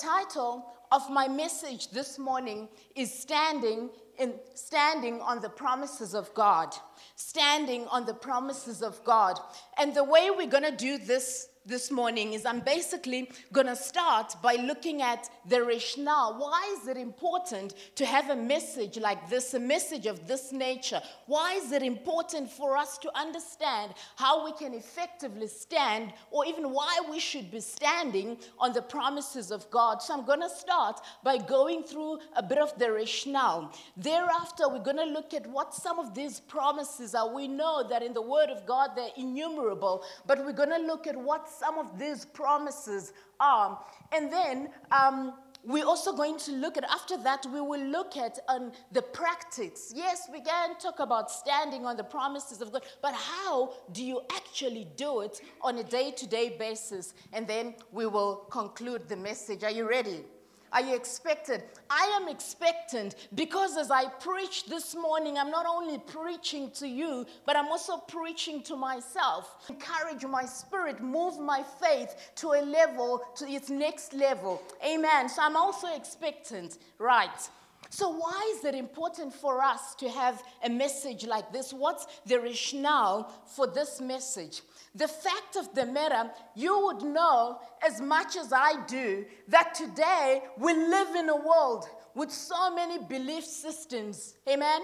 title of my message this morning is Standing in Standing on the Promises of God. Standing on the Promises of God. And the way we're going to do this this morning is I'm basically going to start by looking at the rationale. Why is it important to have a message like this, a message of this nature? Why is it important for us to understand how we can effectively stand, or even why we should be standing on the promises of God? So I'm going to start by going through a bit of the rationale. Thereafter, we're going to look at what some of these promises are. We know that in the Word of God they're innumerable, but we're going to look at what some of these promises are. And then um, we're also going to look at, after that, we will look at um, the practice. Yes, we can talk about standing on the promises of God, but how do you actually do it on a day to day basis? And then we will conclude the message. Are you ready? Are you expected? I am expectant because as I preach this morning, I'm not only preaching to you, but I'm also preaching to myself. Encourage my spirit, move my faith to a level, to its next level. Amen. So I'm also expectant, right? So, why is it important for us to have a message like this? What's the rationale for this message? The fact of the matter, you would know as much as I do that today we live in a world with so many belief systems. Amen?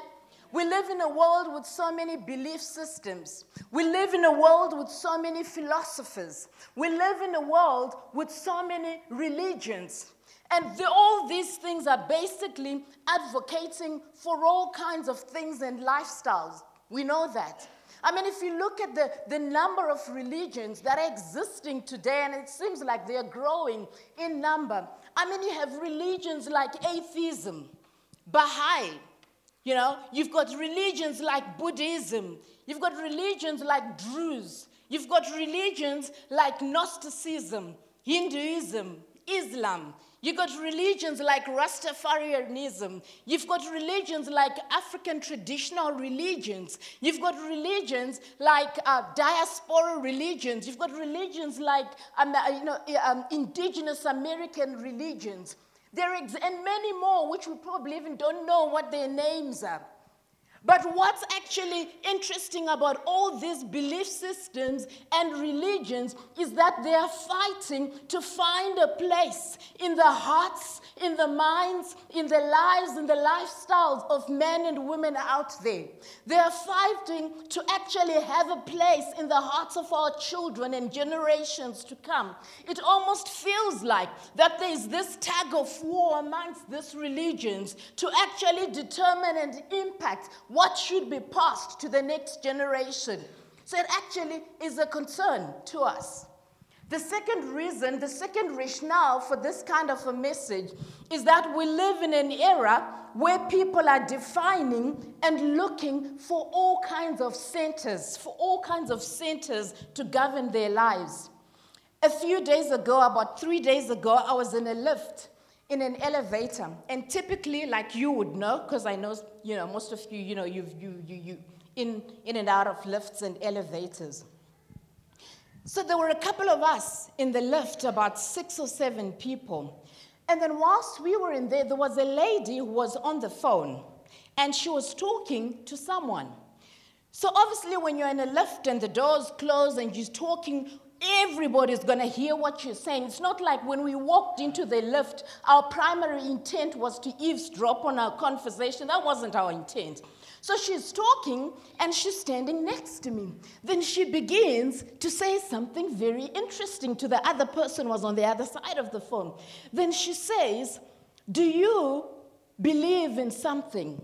We live in a world with so many belief systems. We live in a world with so many philosophers. We live in a world with so many religions. And the, all these things are basically advocating for all kinds of things and lifestyles. We know that. I mean, if you look at the, the number of religions that are existing today, and it seems like they're growing in number. I mean, you have religions like atheism, Baha'i, you know, you've got religions like Buddhism, you've got religions like Druze, you've got religions like Gnosticism, Hinduism, Islam, You've got religions like Rastafarianism. You've got religions like African traditional religions. You've got religions like uh, diaspora religions. You've got religions like um, uh, you know, um, indigenous American religions. There ex- and many more, which we probably even don't know what their names are. But what's actually interesting about all these belief systems and religions is that they are fighting to find a place in the hearts, in the minds, in the lives, in the lifestyles of men and women out there. They are fighting to actually have a place in the hearts of our children and generations to come. It almost feels like that there is this tag of war amongst these religions to actually determine and impact what should be passed to the next generation. So it actually is a concern to us. The second reason, the second rationale for this kind of a message is that we live in an era where people are defining and looking for all kinds of centers, for all kinds of centers to govern their lives. A few days ago, about three days ago, I was in a lift in an elevator. And typically, like you would know, because I know, you know, most of you, you know, you've, you, you, you, in, in and out of lifts and elevators. So there were a couple of us in the lift, about six or seven people. And then whilst we were in there, there was a lady who was on the phone, and she was talking to someone. So obviously, when you're in a lift and the doors close and you're talking Everybody's going to hear what you're saying. It's not like when we walked into the lift, our primary intent was to eavesdrop on our conversation. That wasn't our intent. So she's talking and she's standing next to me. Then she begins to say something very interesting to the other person was on the other side of the phone. Then she says, "Do you believe in something?"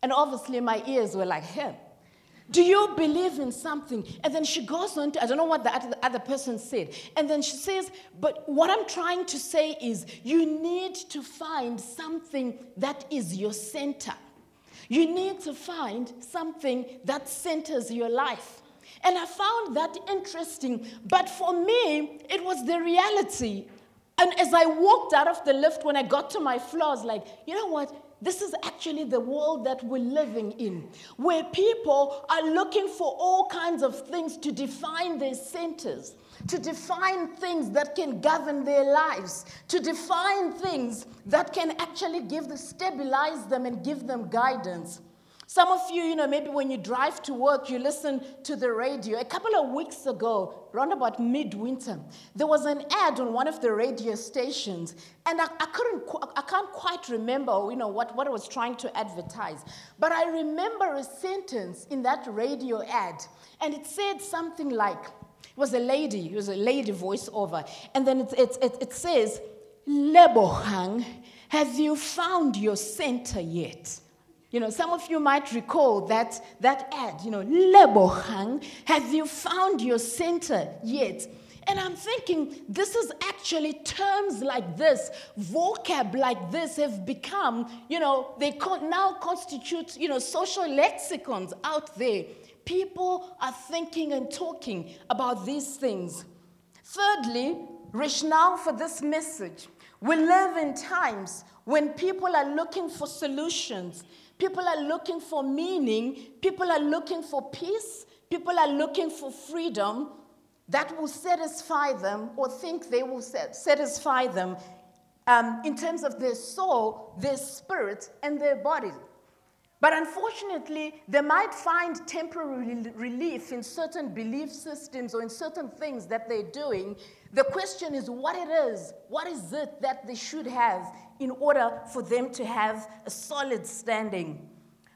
And obviously my ears were like, "Hey, do you believe in something? And then she goes on to, I don't know what the other person said. And then she says, But what I'm trying to say is, you need to find something that is your center. You need to find something that centers your life. And I found that interesting. But for me, it was the reality. And as I walked out of the lift, when I got to my floor, I was like, you know what? This is actually the world that we're living in, where people are looking for all kinds of things to define their centers, to define things that can govern their lives, to define things that can actually give them, stabilize them and give them guidance. Some of you, you know, maybe when you drive to work, you listen to the radio. A couple of weeks ago, around about midwinter, there was an ad on one of the radio stations, and I, I couldn't, I can't quite remember, you know, what, what I was trying to advertise. But I remember a sentence in that radio ad, and it said something like, it was a lady, it was a lady voiceover, and then it, it, it, it says, Lebohang, have you found your center yet? You know, some of you might recall that, that ad, you know, Lebohang, have you found your center yet? And I'm thinking, this is actually terms like this, vocab like this have become, you know, they now constitute, you know, social lexicons out there. People are thinking and talking about these things. Thirdly, rationale for this message. We live in times when people are looking for solutions People are looking for meaning. People are looking for peace. People are looking for freedom that will satisfy them or think they will satisfy them um, in terms of their soul, their spirit, and their body. But unfortunately, they might find temporary relief in certain belief systems or in certain things that they're doing. The question is what it is. What is it that they should have in order for them to have a solid standing.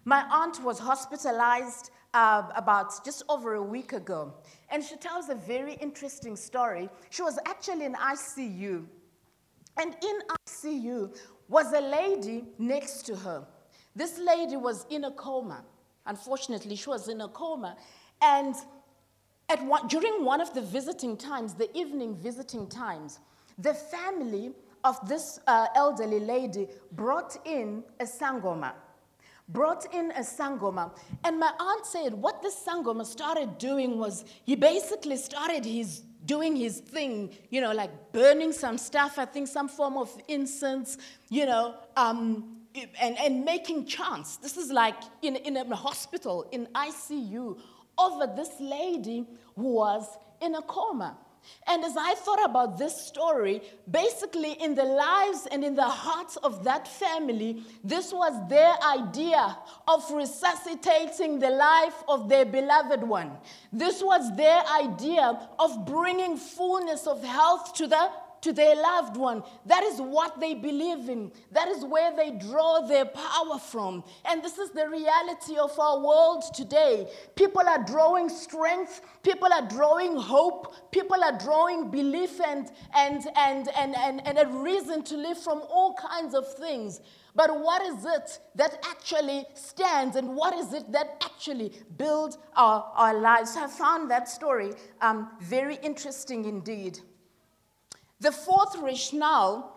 My aunt was hospitalized uh, about just over a week ago, and she tells a very interesting story. She was actually in ICU, and in ICU was a lady next to her. This lady was in a coma. Unfortunately, she was in a coma, and at one, during one of the visiting times, the evening visiting times, the family of this uh, elderly lady brought in a sangoma. Brought in a sangoma. And my aunt said what this sangoma started doing was he basically started his doing his thing, you know, like burning some stuff, I think some form of incense, you know, um, and, and making chants. This is like in, in a hospital, in ICU, over this lady who was in a coma. And as I thought about this story, basically in the lives and in the hearts of that family, this was their idea of resuscitating the life of their beloved one. This was their idea of bringing fullness of health to the to their loved one. That is what they believe in. That is where they draw their power from. And this is the reality of our world today. People are drawing strength, people are drawing hope, people are drawing belief and, and, and, and, and, and a reason to live from all kinds of things. But what is it that actually stands and what is it that actually builds our, our lives? I found that story um, very interesting indeed. The fourth rationale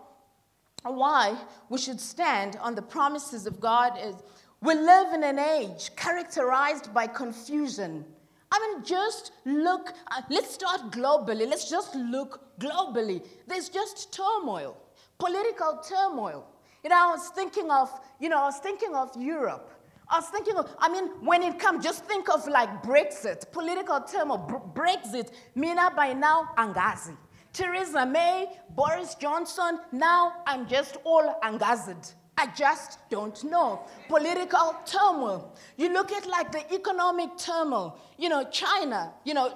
why we should stand on the promises of God is we live in an age characterized by confusion. I mean, just look, uh, let's start globally. Let's just look globally. There's just turmoil, political turmoil. You know, I was thinking of, you know, I was thinking of Europe. I was thinking of, I mean, when it comes, just think of like Brexit, political turmoil, Brexit, Mina by now, Angazi. Theresa May, Boris Johnson, now I'm just all angazed. I just don't know. Political turmoil. You look at like the economic turmoil, you know, China, you know,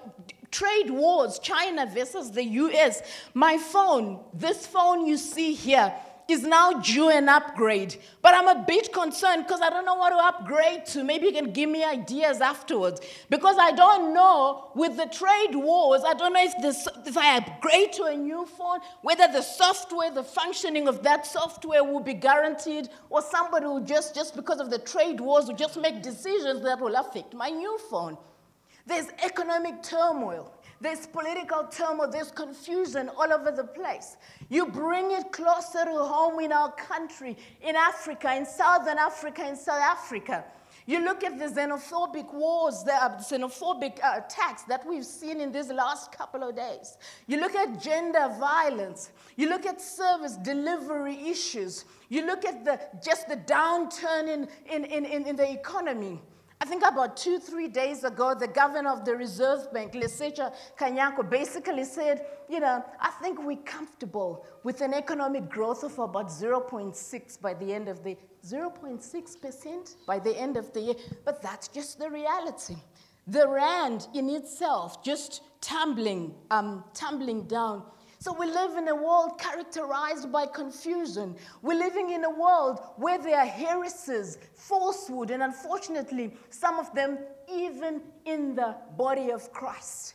trade wars, China versus the US. My phone, this phone you see here, is now due an upgrade. But I'm a bit concerned because I don't know what to upgrade to. Maybe you can give me ideas afterwards. Because I don't know, with the trade wars, I don't know if, this, if I upgrade to a new phone, whether the software, the functioning of that software will be guaranteed, or somebody will just, just because of the trade wars, will just make decisions that will affect my new phone. There's economic turmoil. There's political turmoil, there's confusion all over the place. You bring it closer to home in our country, in Africa, in Southern Africa, in South Africa. You look at the xenophobic wars, the uh, xenophobic uh, attacks that we've seen in these last couple of days. You look at gender violence. You look at service delivery issues. You look at the, just the downturn in, in, in, in the economy. I think about two, three days ago, the governor of the Reserve Bank, Lesetja Kganyago, basically said, you know, I think we're comfortable with an economic growth of about 0.6 by the end of the 0.6% by the end of the year. But that's just the reality. The rand in itself just tumbling, um, tumbling down. So we live in a world characterized by confusion. We're living in a world where there are heresies, falsehood, and unfortunately, some of them even in the body of Christ.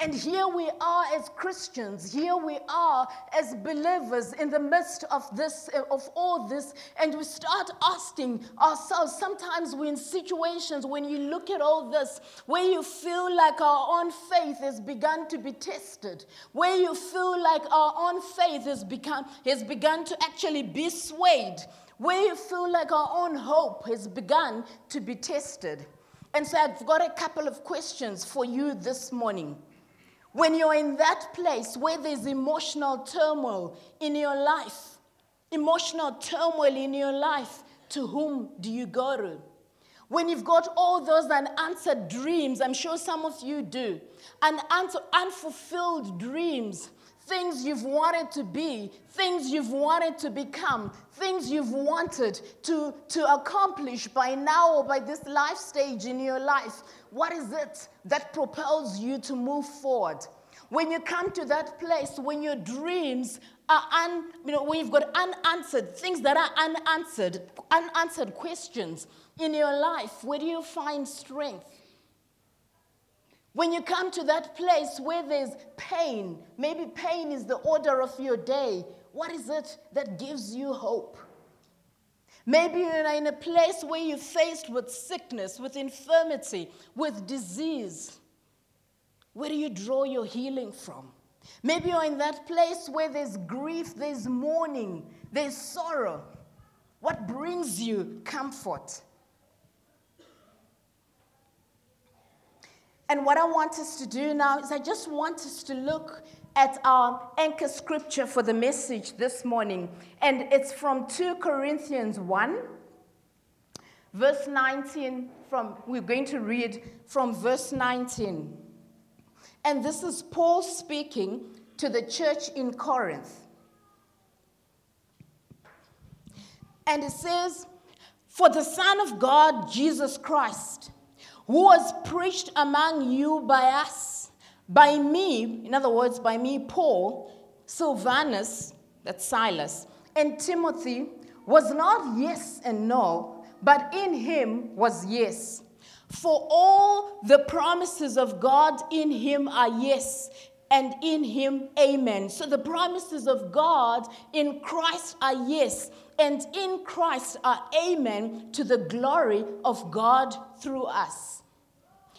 And here we are as Christians, here we are as believers in the midst of this, eh, of all this, and we start asking ourselves. Sometimes we're in situations when you look at all this, where you feel like our own faith has begun to be tested, where you feel like our own faith has become has begun to actually be swayed, where you feel like our own hope has begun to be tested. And so I've got a couple of questions for you this morning. When you're in that place where there's emotional turmoil in your life, emotional turmoil in your life, to whom do you go to? When you've got all those unanswered dreams, I'm sure some of you do, and unfulfilled dreams, things you've wanted to be, things you've wanted to become, things you've wanted to, to accomplish by now or by this life stage in your life. What is it that propels you to move forward? When you come to that place, when your dreams are un, you know, when you've got unanswered things that are unanswered, unanswered questions in your life, where do you find strength? When you come to that place where there's pain, maybe pain is the order of your day, what is it that gives you hope? Maybe you're in a place where you're faced with sickness, with infirmity, with disease. Where do you draw your healing from? Maybe you're in that place where there's grief, there's mourning, there's sorrow. What brings you comfort? And what I want us to do now is I just want us to look at our anchor scripture for the message this morning. And it's from 2 Corinthians 1, verse 19. From, we're going to read from verse 19. And this is Paul speaking to the church in Corinth. And it says, For the Son of God, Jesus Christ, who was preached among you by us, by me, in other words, by me, Paul, Silvanus, that's Silas, and Timothy was not yes and no, but in him was yes. For all the promises of God in him are yes, and in him amen. So the promises of God in Christ are yes, and in Christ are amen to the glory of God through us.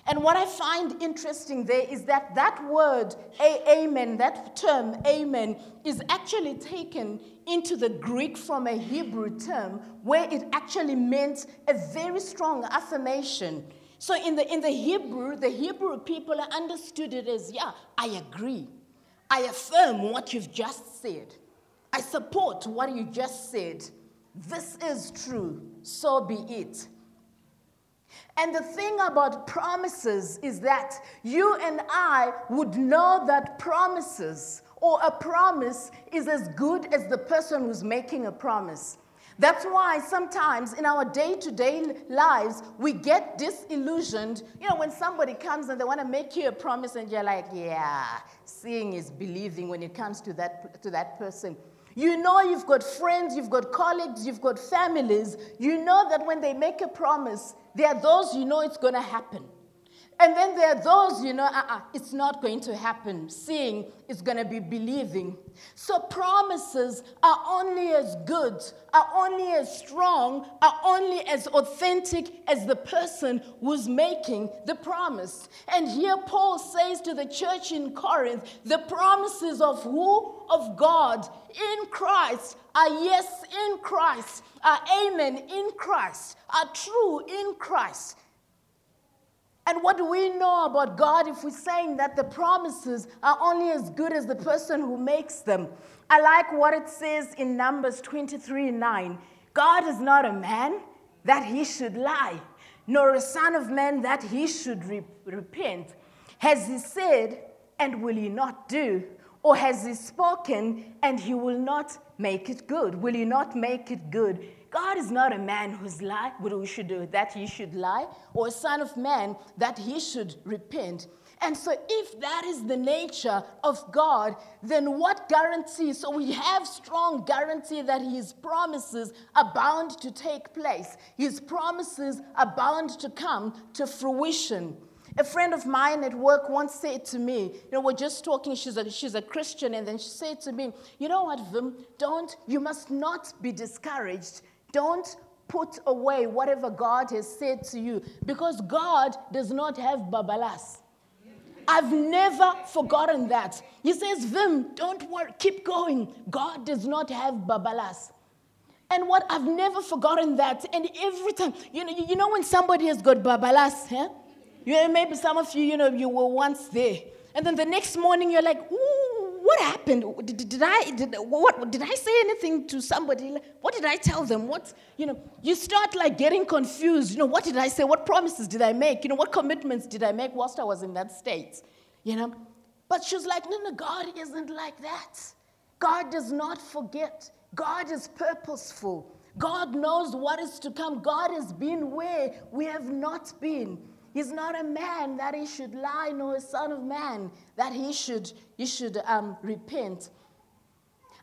And what I find interesting there is that that word, amen, that term, amen, is actually taken into the Greek from a Hebrew term where it actually meant a very strong affirmation. So in the, in the Hebrew, the Hebrew people understood it as, yeah, I agree. I affirm what you've just said. I support what you just said. This is true, so be it. And the thing about promises is that you and I would know that promises or a promise is as good as the person who's making a promise. That's why sometimes in our day to day lives, we get disillusioned. You know, when somebody comes and they want to make you a promise, and you're like, yeah, seeing is believing when it comes to that, to that person. You know, you've got friends, you've got colleagues, you've got families. You know that when they make a promise, there are those you know it's going to happen. And then there are those, you know, uh-uh, it's not going to happen. Seeing is going to be believing. So promises are only as good, are only as strong, are only as authentic as the person who's making the promise. And here Paul says to the church in Corinth, the promises of who? Of God in Christ are yes in Christ, are amen in Christ, are true in Christ. And what do we know about God if we're saying that the promises are only as good as the person who makes them? I like what it says in Numbers 23 9. God is not a man that he should lie, nor a son of man that he should re- repent. Has he said, and will he not do? Or has he spoken, and he will not make it good? Will he not make it good? God is not a man who's lie, who should do that he should lie, or a son of man that he should repent. And so, if that is the nature of God, then what guarantee? So, we have strong guarantee that His promises are bound to take place, His promises are bound to come to fruition. A friend of mine at work once said to me, you know, we're just talking, she's a, she's a Christian, and then she said to me, you know what, Vim, don't, you must not be discouraged don't put away whatever God has said to you because God does not have babalas. I've never forgotten that. He says, Vim, don't worry, keep going. God does not have babalas. And what I've never forgotten that. And every time, you know, you know when somebody has got babalas, huh? You know, maybe some of you, you know, you were once there. And then the next morning you're like, ooh, what happened? Did, did I did, what did I say anything to somebody? What did I tell them? What you know? You start like getting confused. You know, what did I say? What promises did I make? You know, what commitments did I make whilst I was in that state? You know, but she was like, no, no, God isn't like that. God does not forget. God is purposeful. God knows what is to come. God has been where we have not been. He's not a man that he should lie, nor a son of man that he should, he should um, repent.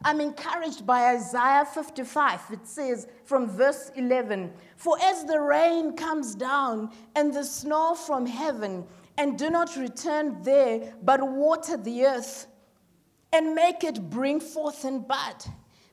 I'm encouraged by Isaiah 55. It says from verse 11 For as the rain comes down and the snow from heaven, and do not return there, but water the earth and make it bring forth and bud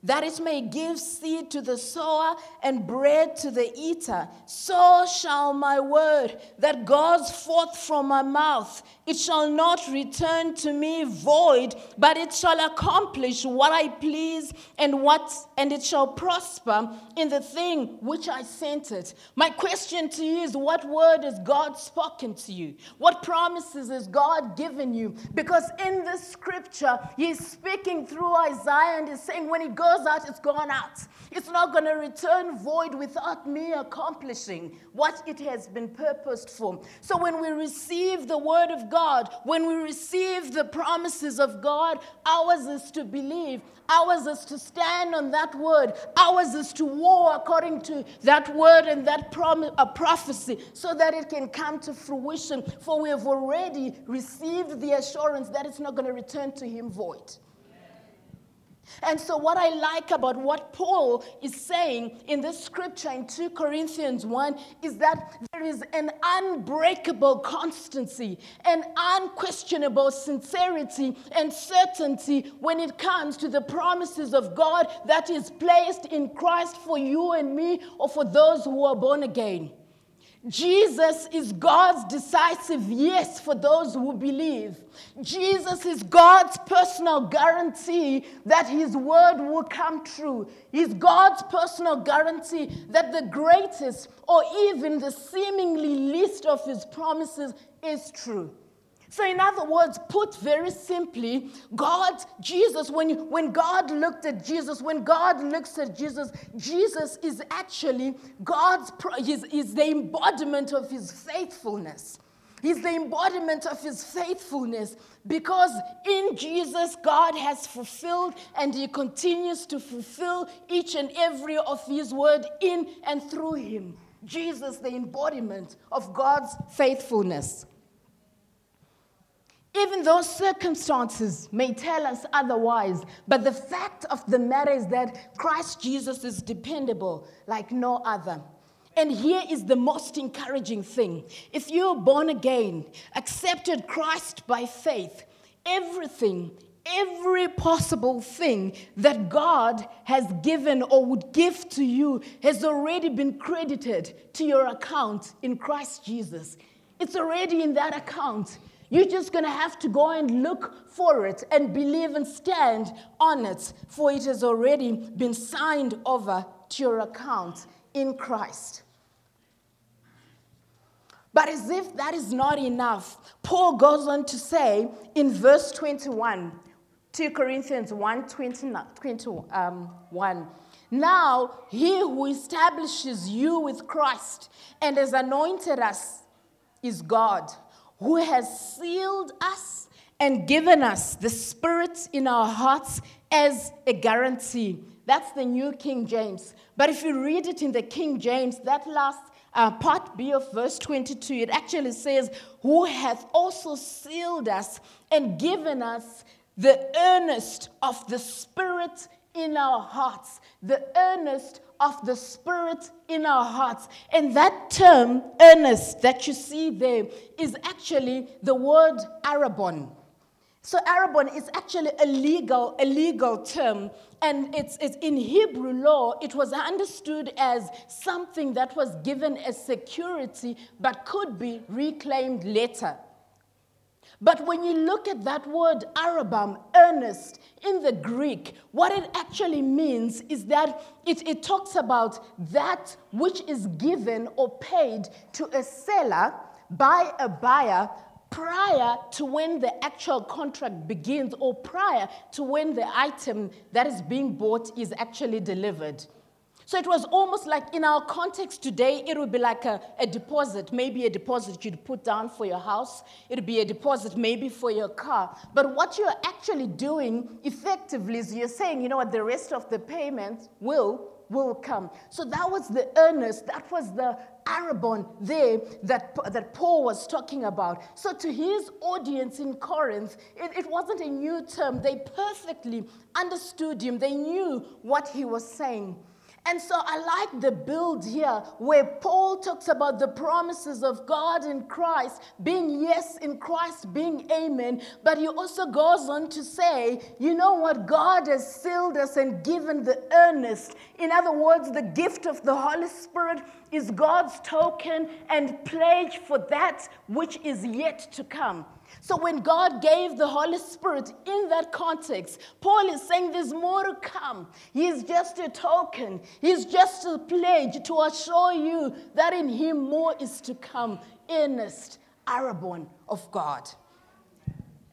that it may give seed to the sower and bread to the eater. So shall my word that goes forth from my mouth, it shall not return to me void, but it shall accomplish what I please and what and it shall prosper in the thing which I sent it. My question to you is what word has God spoken to you? What promises has God given you? Because in this scripture, he's speaking through Isaiah and he's saying when he goes goes out, it's gone out. It's not going to return void without me accomplishing what it has been purposed for. So when we receive the word of God, when we receive the promises of God, ours is to believe, ours is to stand on that word, ours is to war according to that word and that prom- a prophecy so that it can come to fruition. For we have already received the assurance that it's not going to return to him void. And so, what I like about what Paul is saying in this scripture in 2 Corinthians 1 is that there is an unbreakable constancy, an unquestionable sincerity and certainty when it comes to the promises of God that is placed in Christ for you and me or for those who are born again. Jesus is God's decisive yes for those who believe. Jesus is God's personal guarantee that his word will come true. He's God's personal guarantee that the greatest or even the seemingly least of his promises is true. So, in other words, put very simply, God, Jesus, when, when God looked at Jesus, when God looks at Jesus, Jesus is actually God's, is, is the embodiment of his faithfulness. He's the embodiment of his faithfulness because in Jesus, God has fulfilled and he continues to fulfill each and every of his word in and through him. Jesus, the embodiment of God's faithfulness. Even though circumstances may tell us otherwise, but the fact of the matter is that Christ Jesus is dependable like no other. And here is the most encouraging thing. If you're born again, accepted Christ by faith, everything, every possible thing that God has given or would give to you has already been credited to your account in Christ Jesus. It's already in that account. You're just going to have to go and look for it and believe and stand on it, for it has already been signed over to your account in Christ. But as if that is not enough, Paul goes on to say in verse 21, 2 Corinthians 1 21, um, now he who establishes you with Christ and has anointed us is God, who has sealed us and given us the Spirit in our hearts as a guarantee. That's the New King James. But if you read it in the King James, that last uh, part B of verse 22, it actually says, Who hath also sealed us and given us the earnest of the Spirit in our hearts. The earnest of the Spirit in our hearts. And that term, earnest, that you see there, is actually the word Arrabon. So Arrabon is actually a legal, a legal term, and it's, it's in Hebrew law, it was understood as something that was given as security but could be reclaimed later. But when you look at that word arrabon, earnest, in the Greek, what it actually means is that it, it talks about that which is given or paid to a seller by a buyer prior to when the actual contract begins or prior to when the item that is being bought is actually delivered. So it was almost like in our context today, it would be like a, a, deposit, maybe a deposit you'd put down for your house. It'd be a deposit maybe for your car. But what you're actually doing effectively is you're saying, you know what, the rest of the payment will will come. So that was the earnest, that was the arrabon there that, that Paul was talking about. So to his audience in Corinth, it, it wasn't a new term. They perfectly understood him, they knew what he was saying. And so I like the build here where Paul talks about the promises of God in Christ being yes in Christ, being amen. But he also goes on to say, you know what? God has sealed us and given the earnest. In other words, the gift of the Holy Spirit is God's token and pledge for that which is yet to come. So when God gave the Holy Spirit in that context, Paul is saying there's more to come. He's just a token, he's just a pledge to assure you that in him more is to come. Earnest arrabon of God.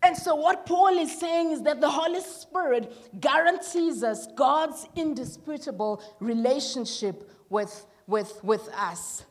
And so, what Paul is saying is that the Holy Spirit guarantees us God's indisputable relationship with, with, with us.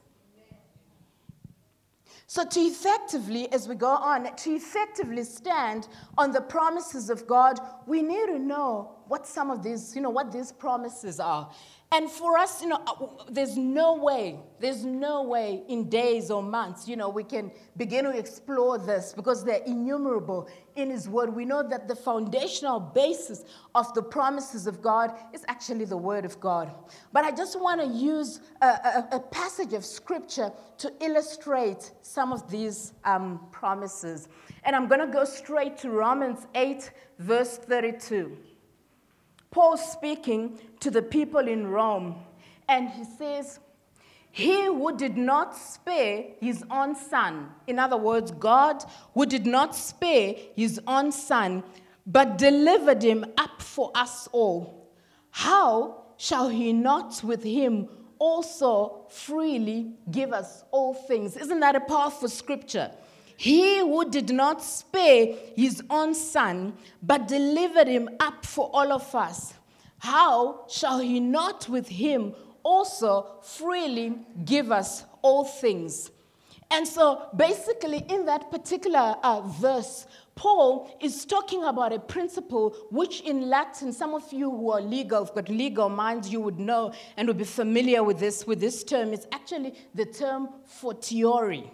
So, to effectively, as we go on, to effectively stand on the promises of God, we need to know what some of these, you know, what these promises are. And for us, you know, uh, there's no way, there's no way in days or months, you know, we can begin to explore this because they're innumerable in His Word. We know that the foundational basis of the promises of God is actually the Word of God. But I just want to use a, a, a, passage of Scripture to illustrate some of these um, promises. And I'm going to go straight to Romans 8, verse 32. Paul speaking to the people in Rome, and he says, He who did not spare his own son, in other words, God who did not spare his own son, but delivered him up for us all, how shall he not with him also freely give us all things? Isn't that a powerful scripture? He who did not spare his own son, but delivered him up for all of us, how shall he not with him also freely give us all things? And so, basically, in that particular uh, verse, Paul is talking about a principle which, in Latin, some of you who are legal, have got legal minds, you would know and would be familiar with this, with this term. It's actually the term fortiori.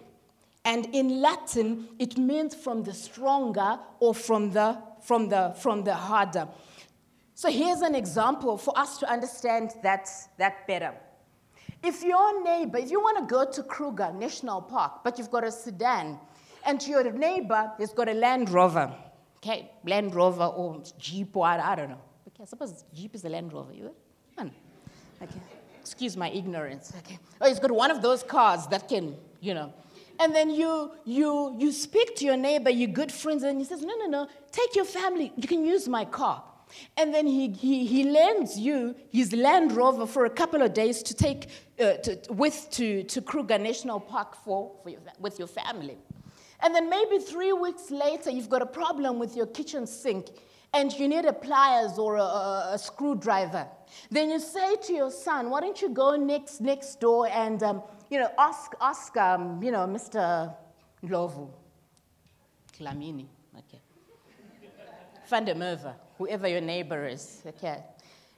And in Latin, it means from the stronger or from the, from the, from the harder. So here's an example for us to understand that, that better. If your neighbor, if you want to go to Kruger National Park, but you've got a sedan, and your neighbor has got a Land Rover, okay, Land Rover or Jeep or I don't know. Okay, I suppose Jeep is a Land Rover, you know? Okay, excuse my ignorance, okay. Oh, he's got one of those cars that can, you know. And then you, you, you speak to your neighbor, your good friends, and he says, no, no, no, take your family, you can use my car. And then he, he, he lends you his Land Rover for a couple of days to take uh, to, with to, to Kruger National Park for, for your, with your family. And then maybe three weeks later, you've got a problem with your kitchen sink and you need a pliers or a, a, a screwdriver. Then you say to your son, why don't you go next, next door and, um, you know, ask, ask um, you know, Mr. Ndlovu, Dlamini, okay. Van der Merwe, whoever your neighbor is, okay.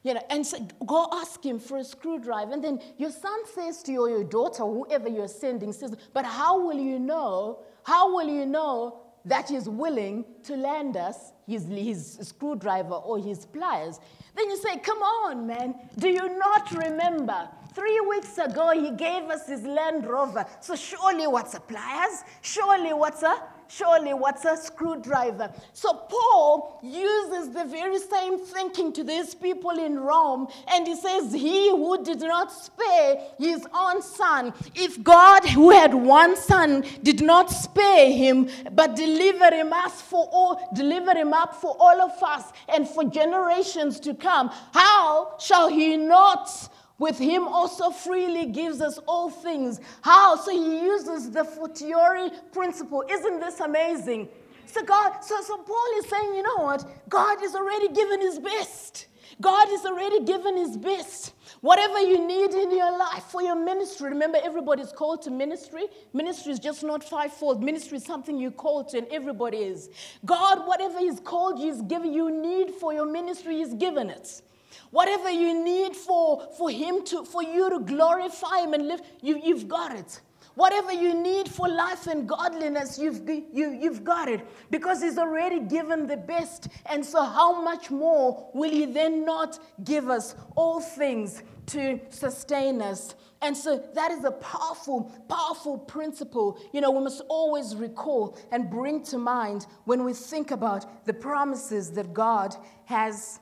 You know, and so go ask him for a screwdriver. And then your son says to you, or your daughter, whoever you're sending, says, But how will you know? How will you know that he's willing to lend us his, his screwdriver or his pliers? Then you say, Come on, man. Do you not remember? Three weeks ago, he gave us his Land Rover. So surely what's a pliers? Surely what's a surely what's a screwdriver? So Paul uses the very same thinking to these people in Rome, and he says, He who did not spare his own son, if God, who had one son, did not spare him, but delivered him us for all, delivered him up for all of us and for generations to come, how shall he not? With him also freely gives us all things. How? So he uses the fortiori principle. Isn't this amazing? So God, so, so Paul is saying, you know what? God has already given his best. God has already given his best. Whatever you need in your life for your ministry, remember everybody's called to ministry. Ministry is just not fivefold. Ministry is something you call to, and everybody is. God, whatever He's called you, He's given you need for your ministry, He's given it. Whatever you need for, for him to, for you to glorify him and live, you, you've got it. Whatever you need for life and godliness, you've, you, you've got it because He's already given the best. And so, how much more will He then not give us all things to sustain us? And so, that is a powerful, powerful principle. You know, we must always recall and bring to mind when we think about the promises that God has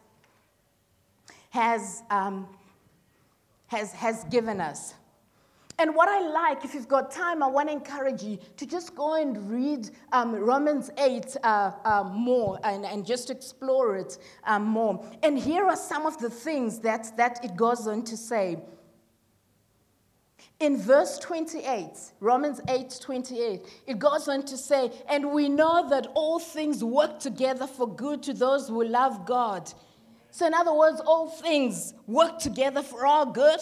has, um, has, has given us. And what I like, if you've got time, I want to encourage you to just go and read um, Romans 8 uh, uh, more and, and just explore it um, more. And here are some of the things that, that it goes on to say. In verse 28, Romans 8 28, it goes on to say, And we know that all things work together for good to those who love God so, in other words, all things work together for our good.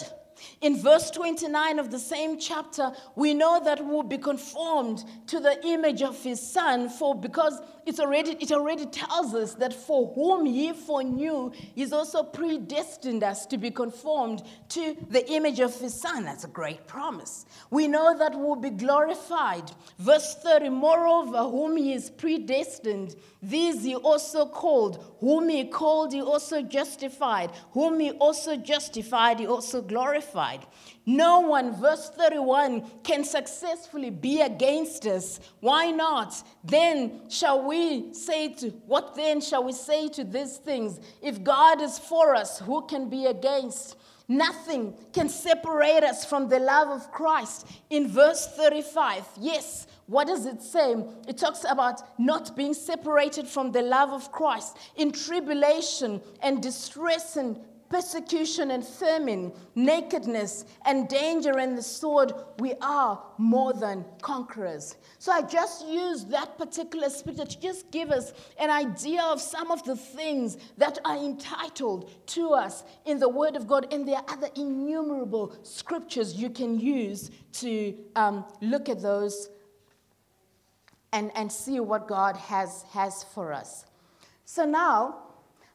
In verse 29 of the same chapter, we know that we'll be conformed to the image of his son, for because it's already, it already tells us that for whom he foreknew, he's also predestined us to be conformed to the image of his son. That's a great promise. We know that we'll be glorified. Verse 30 Moreover, whom he is predestined, these he also called. Whom he called, he also justified. Whom he also justified, he also glorified. No one, verse 31, can successfully be against us. Why not? Then shall we say to, what then shall we say to these things? If God is for us, who can be against? Nothing can separate us from the love of Christ. In verse 35, yes, what does it say? It talks about not being separated from the love of Christ in tribulation and distress and persecution and famine, nakedness and danger and the sword, we are more than conquerors. So I just use that particular scripture to just give us an idea of some of the things that are entitled to us in the Word of God. And there are other innumerable scriptures you can use to um, look at those and, and see what God has, has for us. So now,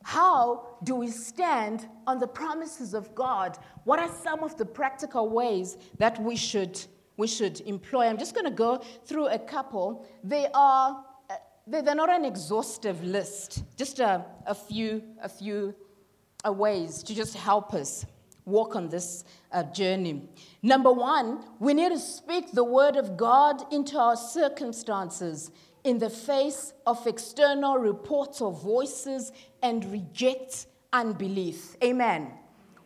how do we stand on the promises of God? What are some of the practical ways that we should, we should employ? I'm just going to go through a couple. They are, uh, they're not an exhaustive list, just a, a few, a few uh, ways to just help us walk on this uh, journey. Number one, we need to speak the word of God into our circumstances in the face of external reports or voices and reject unbelief. Amen.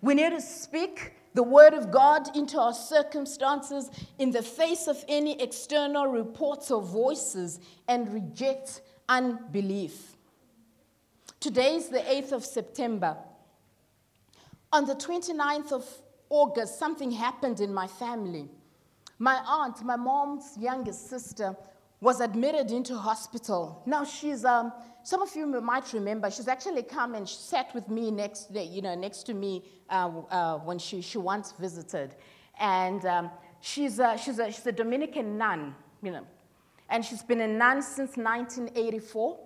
We need to speak the word of God into our circumstances in the face of any external reports or voices and reject unbelief. Today is the 8th of September. On the 29th of August, something happened in my family. My aunt, my mom's youngest sister, was admitted into hospital. Now she's, um, some of you might remember, she's actually come and sat with me next, day, you know, next to me uh, uh, when she, she once visited. And um, she's, a, she's, a, she's a Dominican nun, you know, and she's been a nun since 1984.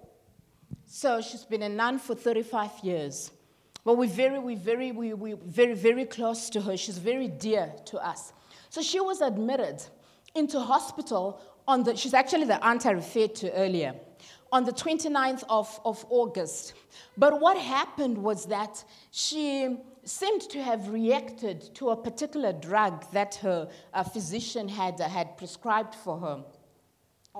So she's been a nun for 35 years. Well, we're very, we're very, we, we very, very close to her. She's very dear to us. So she was admitted into hospital on the, she's actually the aunt I referred to earlier, on the 29th of, of August. But what happened was that she seemed to have reacted to a particular drug that her uh, physician had, uh, had prescribed for her.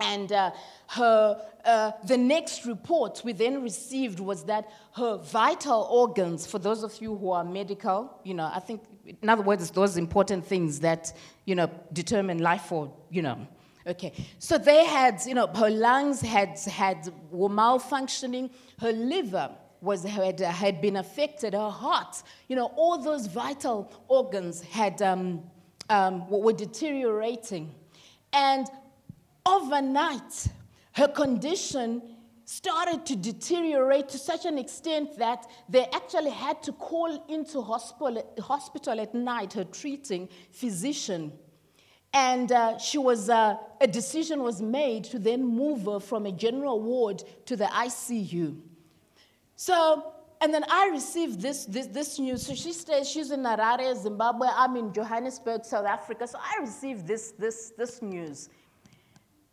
And uh, her, uh, the next report we then received was that her vital organs, for those of you who are medical, you know, I think, in other words, those important things that, you know, determine life or, you know, Okay, so they had, you know, her lungs had, had were malfunctioning, her liver was, had, had been affected, her heart, you know, all those vital organs had, um, um, were deteriorating. And overnight, her condition started to deteriorate to such an extent that they actually had to call into hospital, hospital at night her treating physician and uh, she was, uh, a decision was made to then move her from a general ward to the ICU. So, and then I received this, this, this news. So she stays, she's in Harare, Zimbabwe. I'm in Johannesburg, South Africa. So I received this, this, this news.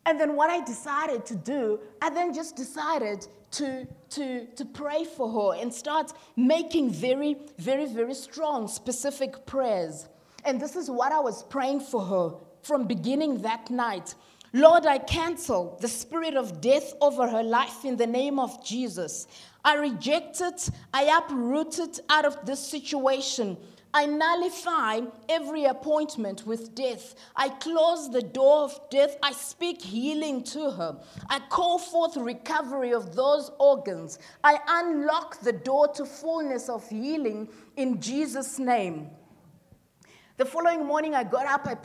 And then what I decided to do, I then just decided to, to, to pray for her and start making very, very, very strong, specific prayers. And this is what I was praying for her from beginning that night. Lord, I cancel the spirit of death over her life in the name of Jesus. I reject it. I uproot it out of this situation. I nullify every appointment with death. I close the door of death. I speak healing to her. I call forth recovery of those organs. I unlock the door to fullness of healing in Jesus' name. The following morning, I got up, I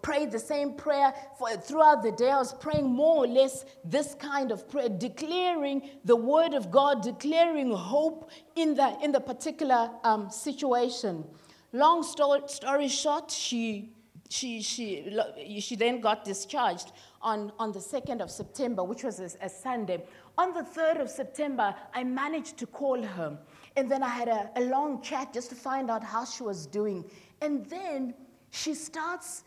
prayed the same prayer. For, throughout the day, I was praying more or less this kind of prayer, declaring the word of God, declaring hope in the, in the particular um, situation. Long story, story short, she, she, she, she then got discharged on, on the 2nd of September, which was a, a Sunday. On the 3rd of September, I managed to call her. And then I had a, a long chat just to find out how she was doing. And then she starts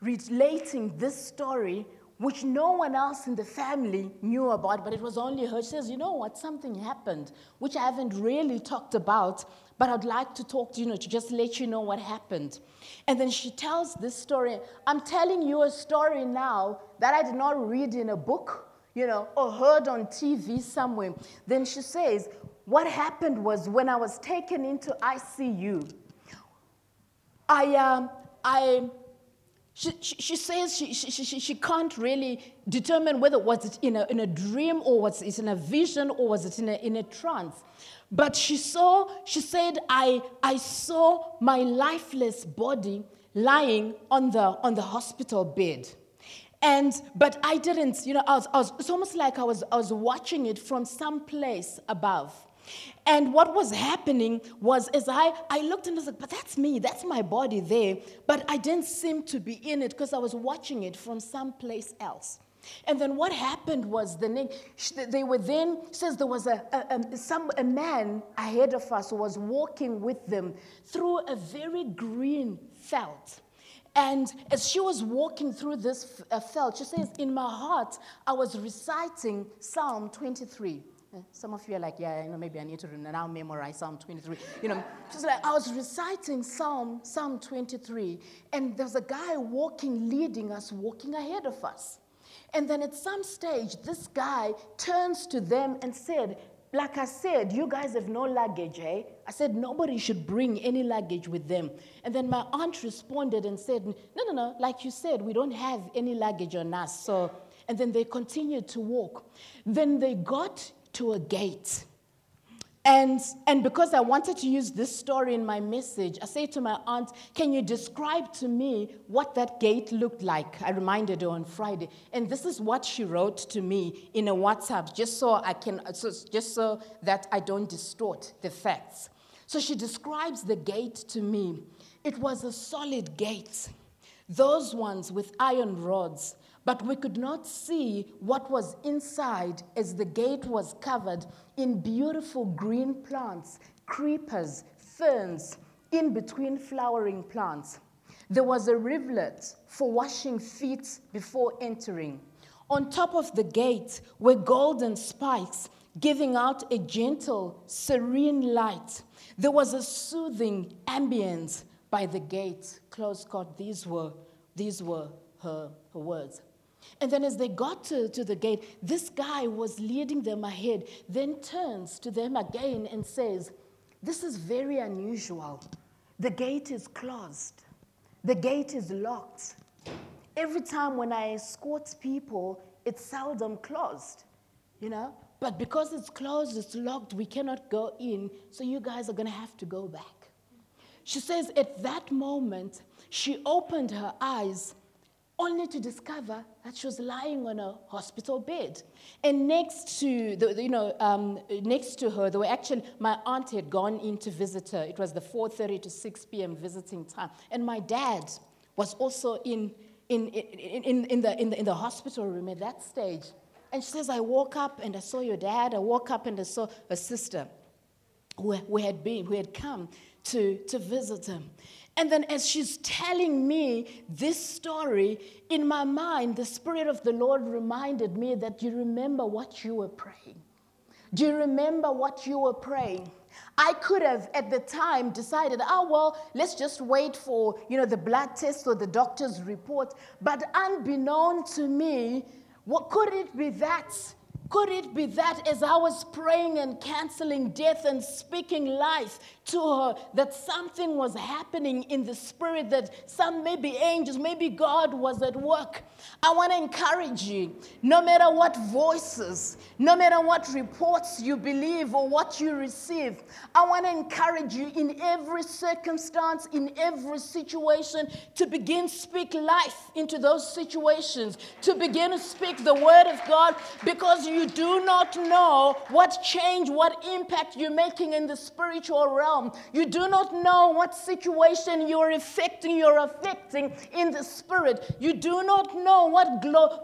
relating this story, which no one else in the family knew about, but it was only her. She says, You know what? Something happened, which I haven't really talked about, but I'd like to talk to you, know, to just let you know what happened. And then she tells this story. I'm telling you a story now that I did not read in a book, you know, or heard on TV somewhere. Then she says, What happened was when I was taken into ICU, I, um, I, she, she, she says she, she, she, she can't really determine whether it was in a, in a dream or was it in a vision or was it in a, in a trance. But she saw, she said, I, I saw my lifeless body lying on the, on the hospital bed. And, but I didn't, you know, I was, I was, it's almost like I was, I was watching it from some place above. And what was happening was as I, I looked and I was like, but that's me, that's my body there. But I didn't seem to be in it because I was watching it from someplace else. And then what happened was the name, they were then, says there was a, a, a, some, a man ahead of us who was walking with them through a very green felt. And as she was walking through this felt, she says, In my heart, I was reciting Psalm 23 Some of you are like, yeah, you know, maybe I need to now memorize Psalm 23. You know, she's like, I was reciting Psalm, Psalm 23, and there's a guy walking, leading us, walking ahead of us. And then at some stage, this guy turns to them and said, like I said, you guys have no luggage, eh? I said, nobody should bring any luggage with them. And then my aunt responded and said, no, no, no, like you said, we don't have any luggage on us. So, and then they continued to walk. Then they got to a gate. And, and because I wanted to use this story in my message, I say to my aunt, Can you describe to me what that gate looked like? I reminded her on Friday. And this is what she wrote to me in a WhatsApp, just so, I can, so, just so that I don't distort the facts. So she describes the gate to me. It was a solid gate, those ones with iron rods but we could not see what was inside as the gate was covered in beautiful green plants, creepers, ferns, in between flowering plants. There was a rivulet for washing feet before entering. On top of the gate were golden spikes giving out a gentle, serene light. There was a soothing ambience by the gate. Close quote. These were, these were her, her words. And then as they got to, to the gate, this guy was leading them ahead, then turns to them again and says, This is very unusual. The gate is closed, the gate is locked. Every time when I escort people, it's seldom closed, you know? But because it's closed, it's locked, we cannot go in, so you guys are gonna have to go back. She says, At that moment, she opened her eyes only to discover that she was lying on a hospital bed. And next to, the, you know, um, next to her, there were actually, my aunt had gone in to visit her. It was the 4.30 to 6 p.m. visiting time. And my dad was also in, in, in, in, in, the, in, the, in the hospital room at that stage. And she says, I woke up and I saw your dad. I woke up and I saw a sister who, who had been, who had come to, to visit him. And then, as she's telling me this story, in my mind, the Spirit of the Lord reminded me that you remember what you were praying. Do you remember what you were praying? I could have at the time decided, oh well, let's just wait for you know the blood test or the doctor's report. But unbeknown to me, what could it be that could it be that as I was praying and canceling death and speaking life to her, that something was happening in the spirit, that some maybe angels, maybe God was at work? I want to encourage you no matter what voices, no matter what reports you believe or what you receive, I want to encourage you in every circumstance, in every situation, to begin speak life into those situations, to begin to speak the word of God because you you do not know what change, what impact you're making in the spiritual realm. You do not know what situation you're affecting, you're affecting in the spirit. You do not know what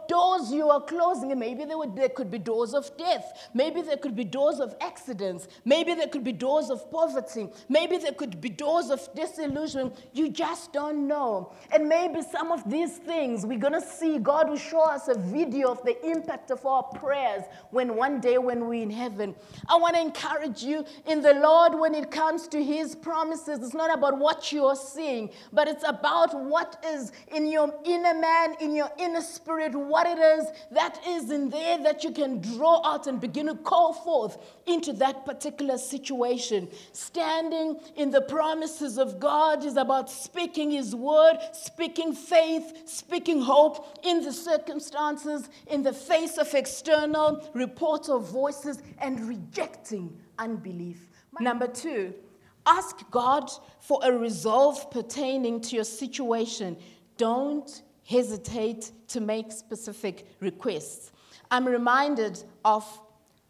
doors you are closing. Maybe there, would, there could be doors of death. Maybe there could be doors of accidents. Maybe there could be doors of poverty. Maybe there could be doors of disillusion. You just don't know. And maybe some of these things we're going to see, God will show us a video of the impact of our prayers when one day when we're in heaven. I want to encourage you in the Lord when it comes to his promises. It's not about what you're seeing, but it's about what is in your inner man, in your inner spirit, what it is that is in there that you can draw out and begin to call forth into that particular situation. Standing in the promises of God is about speaking his word, speaking faith, speaking hope in the circumstances, in the face of external reports of voices, and rejecting unbelief. Number two, ask God for a resolve pertaining to your situation. Don't hesitate to make specific requests. I'm reminded of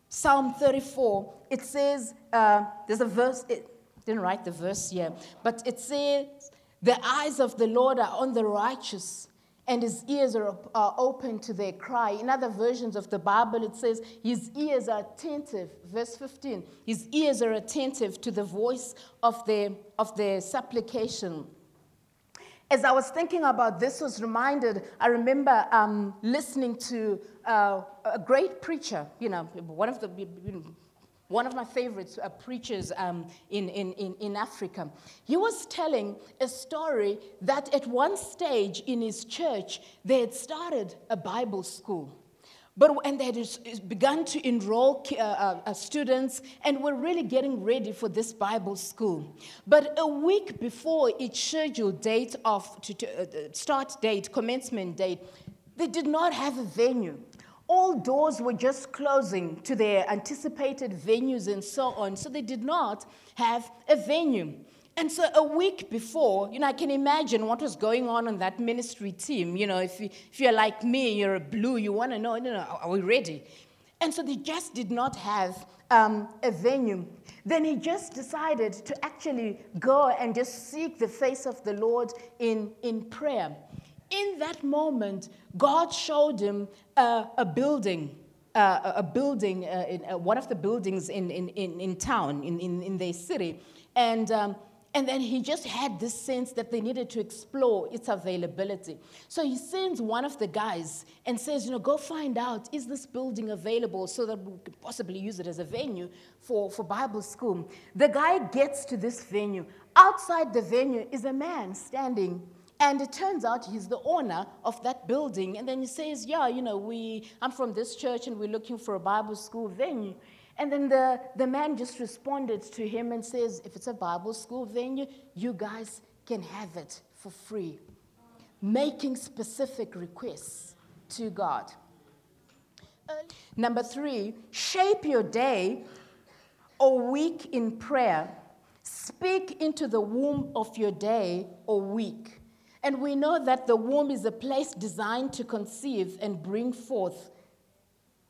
Psalm 34. It says, uh, there's a verse, it didn't write the verse here, but it says, The eyes of the Lord are on the righteous and his ears are, are open to their cry. In other versions of the Bible, it says, His ears are attentive. Verse 15 His ears are attentive to the voice of their, of their supplication. As I was thinking about this, was reminded, I remember um, listening to uh, a great preacher, you know, one of the, one of my favorite uh, preachers um, in, in, in, Africa. He was telling a story that at one stage in his church, they had started a Bible school. But, and they had begun to enroll uh, uh, uh, students and were really getting ready for this Bible school. But a week before its scheduled date of to, to, uh, start date, commencement date, they did not have a venue. All doors were just closing to their anticipated venues and so on, so they did not have a venue. And so a week before, you know, I can imagine what was going on on that ministry team. You know, if, you, if you're like me, you're a blue, you want to know, you know, are we ready? And so they just did not have um, a venue. Then he just decided to actually go and just seek the face of the Lord in, in prayer. In that moment, God showed him a building. A building, uh, in, uh, one of the buildings in, in, in, in town, in, in, in their city. And um, and then he just had this sense that they needed to explore its availability. So he sends one of the guys and says, you know, go find out, is this building available so that we could possibly use it as a venue for, for Bible school? The guy gets to this venue. Outside the venue is a man standing and it turns out he's the owner of that building. And then he says, Yeah, you know, we, I'm from this church and we're looking for a Bible school venue. And then the, the man just responded to him and says, If it's a Bible school venue, you guys can have it for free. Making specific requests to God. Number three, shape your day or week in prayer. Speak into the womb of your day or week. And we know that the womb is a place designed to conceive and bring forth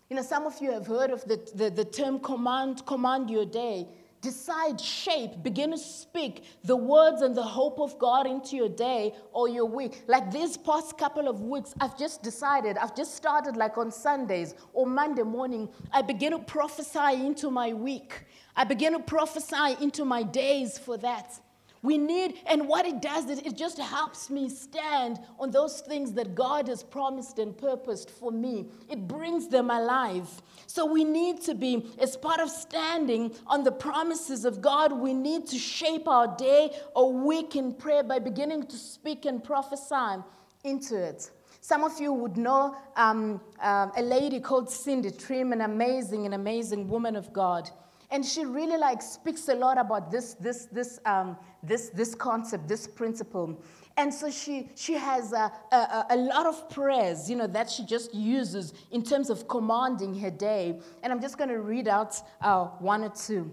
you know, some of you have heard of the, the, the term command, command your day. Decide, shape, begin to speak the words and the hope of God into your day or your week. Like these past couple of weeks, I've just decided, I've just started like on Sundays or Monday morning, I begin to prophesy into my week. I begin to prophesy into my days for that. We need, and what it does is it just helps me stand on those things that God has promised and purposed for me. It brings them alive. So we need to be, as part of standing on the promises of God, we need to shape our day or week in prayer by beginning to speak and prophesy into it. Some of you would know um, uh, a lady called Cindy Trimm, an amazing, an amazing woman of God. And she really like speaks a lot about this, this, this, um, this, this concept, this principle. And so she, she has a, a, a, lot of prayers, you know, that she just uses in terms of commanding her day. And I'm just going to read out uh, one or two.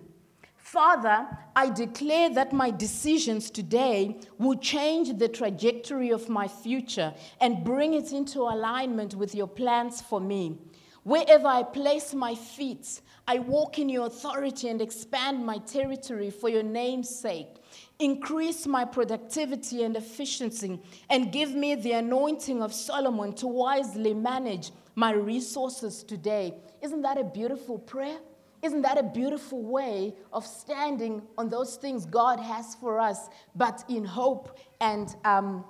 Father, I declare that my decisions today will change the trajectory of my future and bring it into alignment with your plans for me. Wherever I place my feet, I walk in your authority and expand my territory for your name's sake. Increase my productivity and efficiency, and give me the anointing of Solomon to wisely manage my resources today. Isn't that a beautiful prayer? Isn't that a beautiful way of standing on those things God has for us, but in hope and um,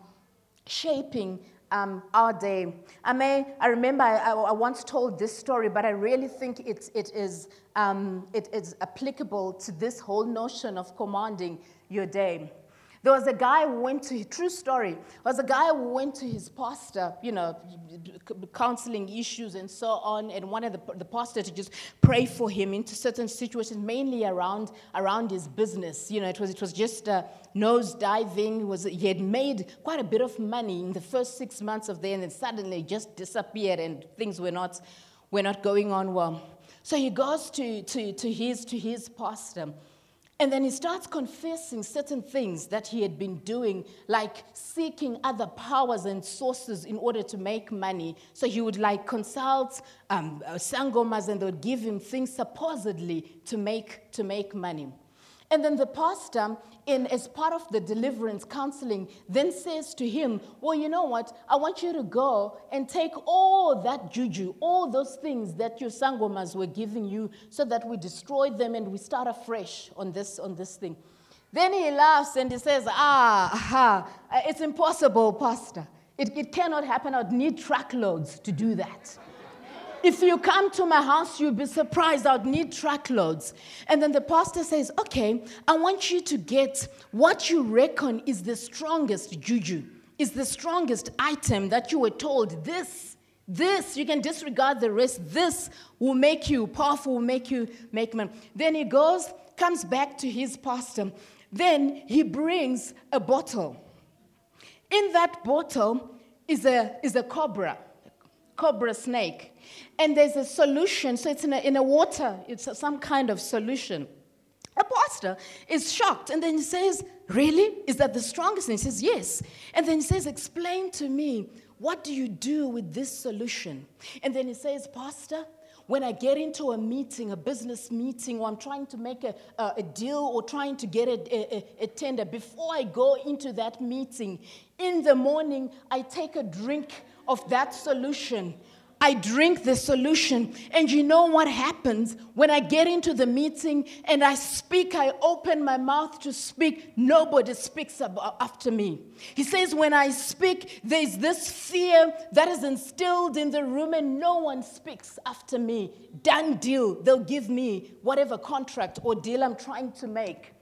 shaping um, our day. I may, I remember I, I, once told this story, but I really think it, it, is, um, it is applicable to this whole notion of commanding your day. There was a guy who went to, true story, there was a guy who went to his pastor, you know, counseling issues and so on, and wanted the, the pastor to just pray for him into certain situations, mainly around, around his business. You know, it was, it was just uh, nose diving. Was, he had made quite a bit of money in the first six months of there, and then suddenly just disappeared, and things were not, were not going on well. So he goes to, to, to, his, to his pastor and then he starts confessing certain things that he had been doing, like seeking other powers and sources in order to make money. So he would like consult um, uh, sangomas and they would give him things supposedly to make, to make money. And then the pastor, in, as part of the deliverance counseling, then says to him, Well, you know what? I want you to go and take all that juju, all those things that your sangomas were giving you, so that we destroy them and we start afresh on this, on this thing. Then he laughs and he says, Ah, aha, it's impossible, Pastor. It, it cannot happen. I'd need truckloads to do that. If you come to my house, you'll be surprised. I'd need truckloads. And then the pastor says, Okay, I want you to get what you reckon is the strongest juju, is the strongest item that you were told. This, this, you can disregard the rest. This will make you powerful, will make you make man. Then he goes, comes back to his pastor. Then he brings a bottle. In that bottle is a, is a cobra, cobra snake. And there's a solution, so it's in a, in a water, it's a, some kind of solution. A pastor is shocked and then he says, Really? Is that the strongest? And he says, Yes. And then he says, Explain to me, what do you do with this solution? And then he says, Pastor, when I get into a meeting, a business meeting, or I'm trying to make a, a, a deal or trying to get a, a, a tender, before I go into that meeting, in the morning, I take a drink of that solution I drink the solution. And you know what happens when I get into the meeting and I speak, I open my mouth to speak, nobody speaks after me. He says, when I speak, there's this fear that is instilled in the room and no one speaks after me. Done deal. They'll give me whatever contract or deal I'm trying to make.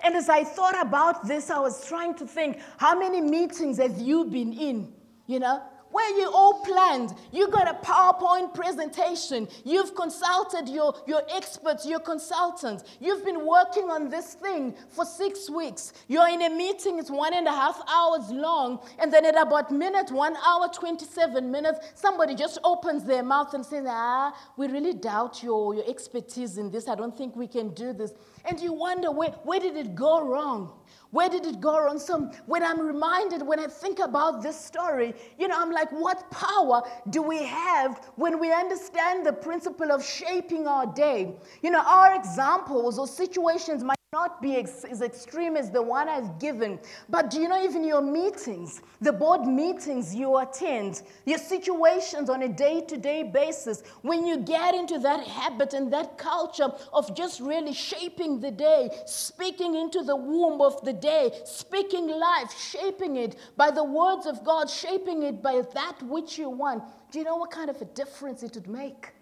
And as I thought about this, I was trying to think, how many meetings have you been in? You know, where you all planned. You got a PowerPoint presentation. You've consulted your, your experts, your consultants. You've been working on this thing for six weeks. You're in a meeting, it's one and a half hours long. And then at about minute, one hour, 27 minutes, somebody just opens their mouth and says, Ah, we really doubt your, your expertise in this. I don't think we can do this. And you wonder, where, where did it go wrong? Where did it go wrong? So when I'm reminded, when I think about this story, you know, I'm like, what power do we have when we understand the principle of shaping our day? You know, our examples or situations might not be ex- as extreme as the one I've given. But do you know, even your meetings, the board meetings you attend, your situations on a day to day basis, when you get into that habit and that culture of just really shaping the day, speaking into the womb of the day, speaking life, shaping it by the words of God, shaping it by that which you want, do you know what kind of a difference it would make?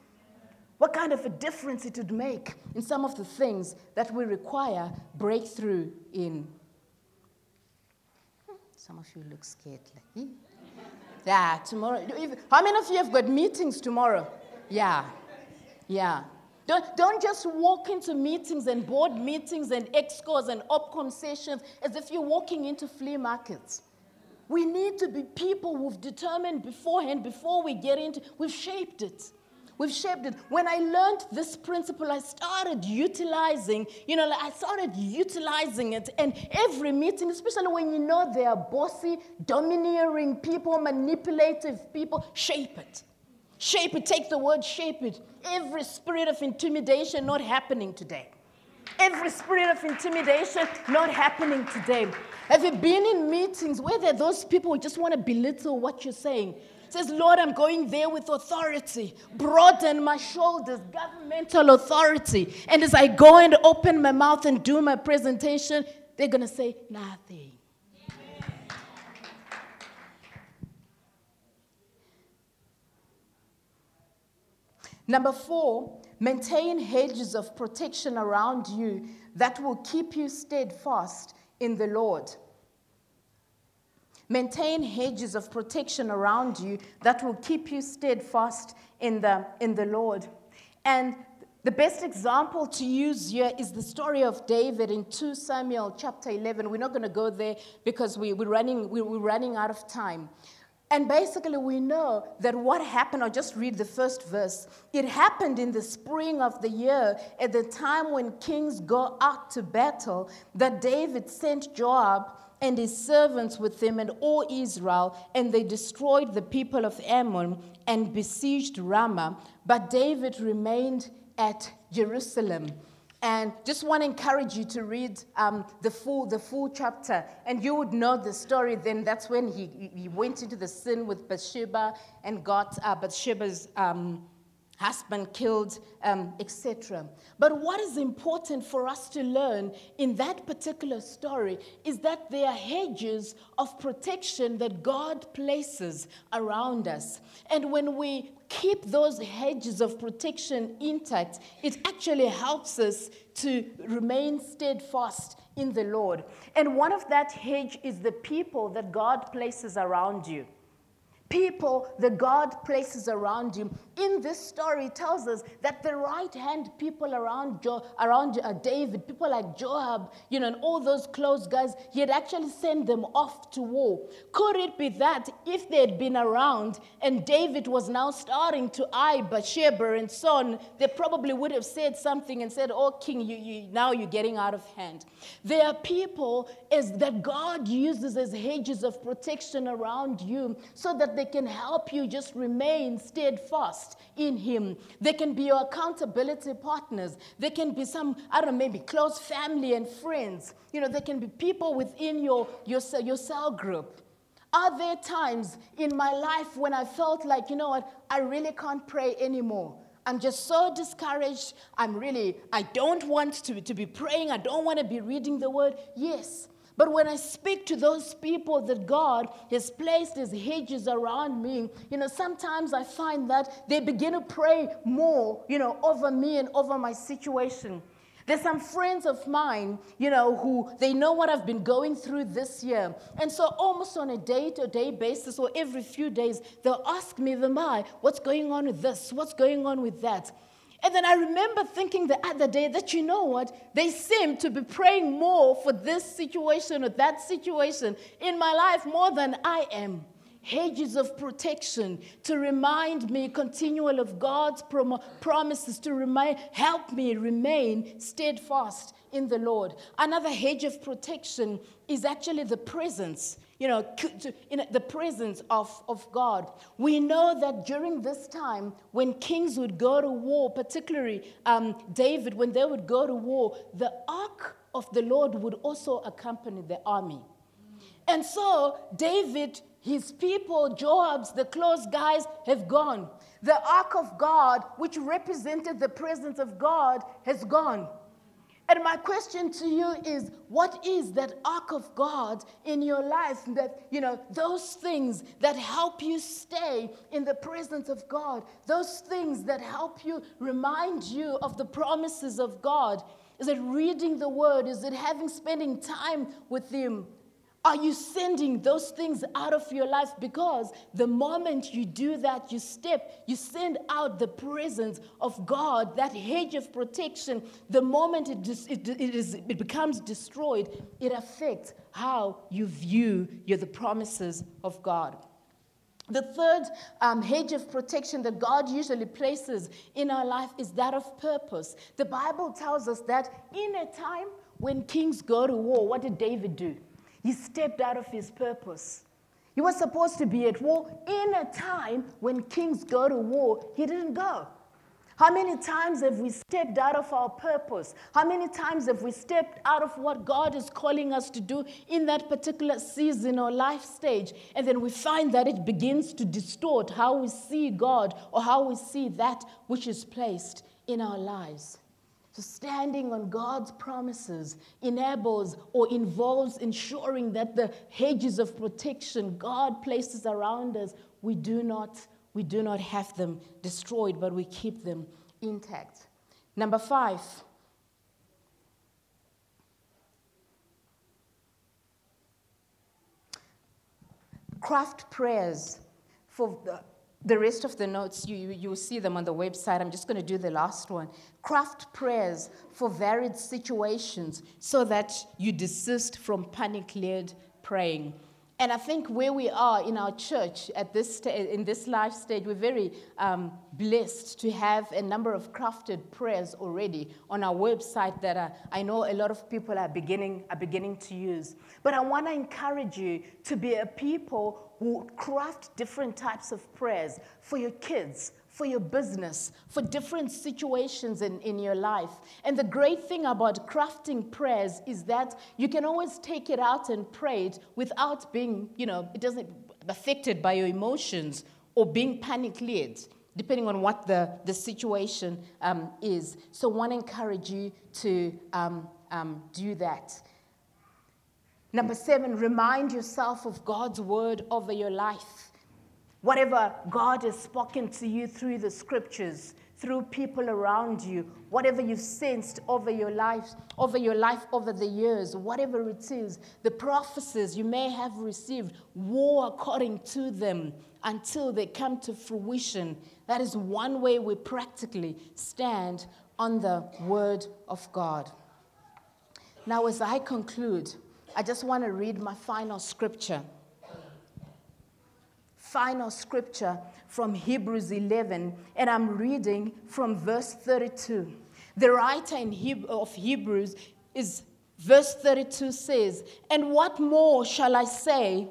What kind of a difference it would make in some of the things that we require breakthrough in. Some of you look scared. Like, yeah, tomorrow. How many of you have got meetings tomorrow? Yeah, yeah. Don't, don't just walk into meetings and board meetings and excos and opcom sessions as if you're walking into flea markets. We need to be people who've determined beforehand, before we get into, we've shaped it. We've shaped it. When I learned this principle, I started utilizing, you know, I started utilizing it. And every meeting, especially when you know they are bossy, domineering people, manipulative people, shape it. Shape it. Take the word shape it. Every spirit of intimidation not happening today. Every spirit of intimidation not happening today. Have you been in meetings where there are those people who just want to belittle what you're saying? Says, Lord, I'm going there with authority. Broaden my shoulders, governmental authority. And as I go and open my mouth and do my presentation, they're going to say nothing. Number four, maintain hedges of protection around you that will keep you steadfast in the Lord. Maintain hedges of protection around you that will keep you steadfast in the, in the Lord. And the best example to use here is the story of David in 2 Samuel chapter 11. We're not going to go there because we, we're, running, we're running out of time. And basically, we know that what happened, I'll just read the first verse. It happened in the spring of the year, at the time when kings go out to battle, that David sent Joab and his servants with him and all Israel, and they destroyed the people of Ammon and besieged Rabbah. But David remained at Jerusalem. And just want to encourage you to read um, the, full, the full chapter, and you would know the story. Then that's when he, he went into the sin with Bathsheba and got uh, Bathsheba's um, husband killed, um, etc. But what is important for us to learn in that particular story is that there are hedges of protection that God places around us. And when we keep those hedges of protection intact, it actually helps us to remain steadfast in the Lord. And one of that hedge is the people that God places around you people that God places around you. In this story, tells us that the right hand people around, jo- around uh, David, people like Joab, you know, and all those close guys, he had actually sent them off to war. Could it be that if they had been around and David was now starting to eye Bathsheba and so on, they probably would have said something and said, Oh, king, you, you, now you're getting out of hand. There are people as, that God uses as hedges of protection around you so that they can help you just remain steadfast in Him. They can be your accountability partners. They can be some, I don't know, maybe close family and friends. You know, they can be people within your, your, your cell group. Are there times in my life when I felt like, you know what, I really can't pray anymore? I'm just so discouraged. I'm really, I don't want to, to be praying. I don't want to be reading the word. Yes. But when I speak to those people that God has placed his hedges around me, you know, sometimes I find that they begin to pray more, you know, over me and over my situation. There's some friends of mine, you know, who they know what I've been going through this year. And so almost on a day-to-day basis or every few days, they'll ask me, Vimai, what's going on with this? What's going on with that? And then I remember thinking the other day that, you know what, they seem to be praying more for this situation or that situation in my life more than I am. Hedges of protection to remind me continual of God's prom- promises to remind, help me remain steadfast in the Lord. Another hedge of protection is actually the presence you know, in the presence of, of God. We know that during this time, when kings would go to war, particularly um, David, when they would go to war, the ark of the Lord would also accompany the army. And so, David, his people, Joab's, the close guys have gone. The ark of God, which represented the presence of God, has gone. And my question to you is what is that ark of God in your life that, you know, those things that help you stay in the presence of God, those things that help you remind you of the promises of God? Is it reading the word? Is it having spending time with Him? Are you sending those things out of your life? Because the moment you do that, you step, you send out the presence of God, that hedge of protection. The moment it, dis- it, it, is, it becomes destroyed, it affects how you view your, the promises of God. The third um, hedge of protection that God usually places in our life is that of purpose. The Bible tells us that in a time when kings go to war, what did David do? He stepped out of his purpose. He was supposed to be at war in a time when kings go to war. He didn't go. How many times have we stepped out of our purpose? How many times have we stepped out of what God is calling us to do in that particular season or life stage? And then we find that it begins to distort how we see God or how we see that which is placed in our lives. So, standing on God's promises enables or involves ensuring that the hedges of protection God places around us, we do not, we do not have them destroyed, but we keep them intact. Number five. Craft prayers for the the rest of the notes, you, you, will see them on the website. I'm just going to do the last one. Craft prayers for varied situations so that you desist from panic led praying. And I think where we are in our church at this in this life stage, we're very um, blessed to have a number of crafted prayers already on our website that uh, I know a lot of people are beginning, are beginning to use. But I want to encourage you to be a people who craft different types of prayers for your kids, for your business, for different situations in, in your life. And the great thing about crafting prayers is that you can always take it out and pray it without being, you know, it doesn't affected by your emotions or being panic led. depending on what the, the situation um, is. So, I want to encourage you to um, um, do that. Number seven, remind yourself of God's word over your life. Whatever God has spoken to you through the scriptures, through people around you, whatever you've sensed over your life, over your life over the years, whatever it is, the prophecies you may have received, war according to them until they come to fruition. That is one way we practically stand on the word of God. Now, as I conclude, I just want to read my final scripture. Final scripture from Hebrews 11, and I'm reading from verse 32. The writer of Hebrews is verse 32 says, And what more shall I say?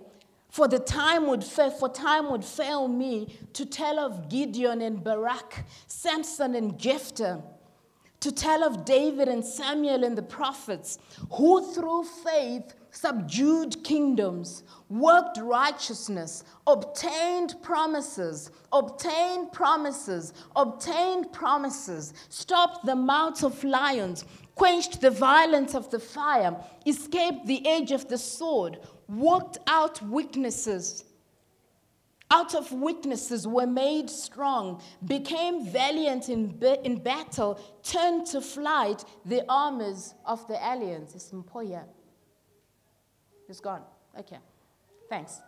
For the time would fail, for time would fail me to tell of Gideon and Barak, Samson and Jephthah to tell of David and Samuel and the prophets, who through faith subdued kingdoms, worked righteousness, obtained promises, obtained promises, obtained promises, stopped the mouths of lions, quenched the violence of the fire, escaped the edge of the sword, worked out weaknesses out of weaknesses were made strong, became valiant in, in battle, turned to flight the armies of the aliens. It's Mpoya. It's gone. Okay. Thanks.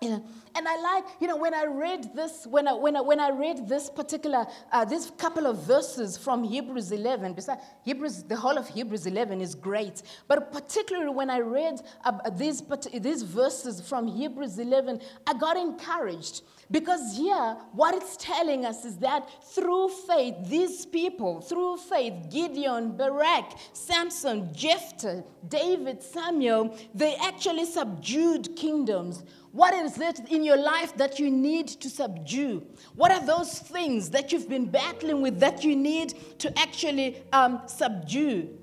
And I like, you know, when I read this, when I, when I, when I read this particular, uh, this couple of verses from Hebrews 11, besides Hebrews, the whole of Hebrews 11 is great, but particularly when I read uh, these, these verses from Hebrews 11, I got encouraged because here, what it's telling us is that through faith, these people, through faith, Gideon, Barak, Samson, Jephthah, David, Samuel, they actually subdued kingdoms. What is it in your life that you need to subdue? What are those things that you've been battling with that you need to actually um, subdue?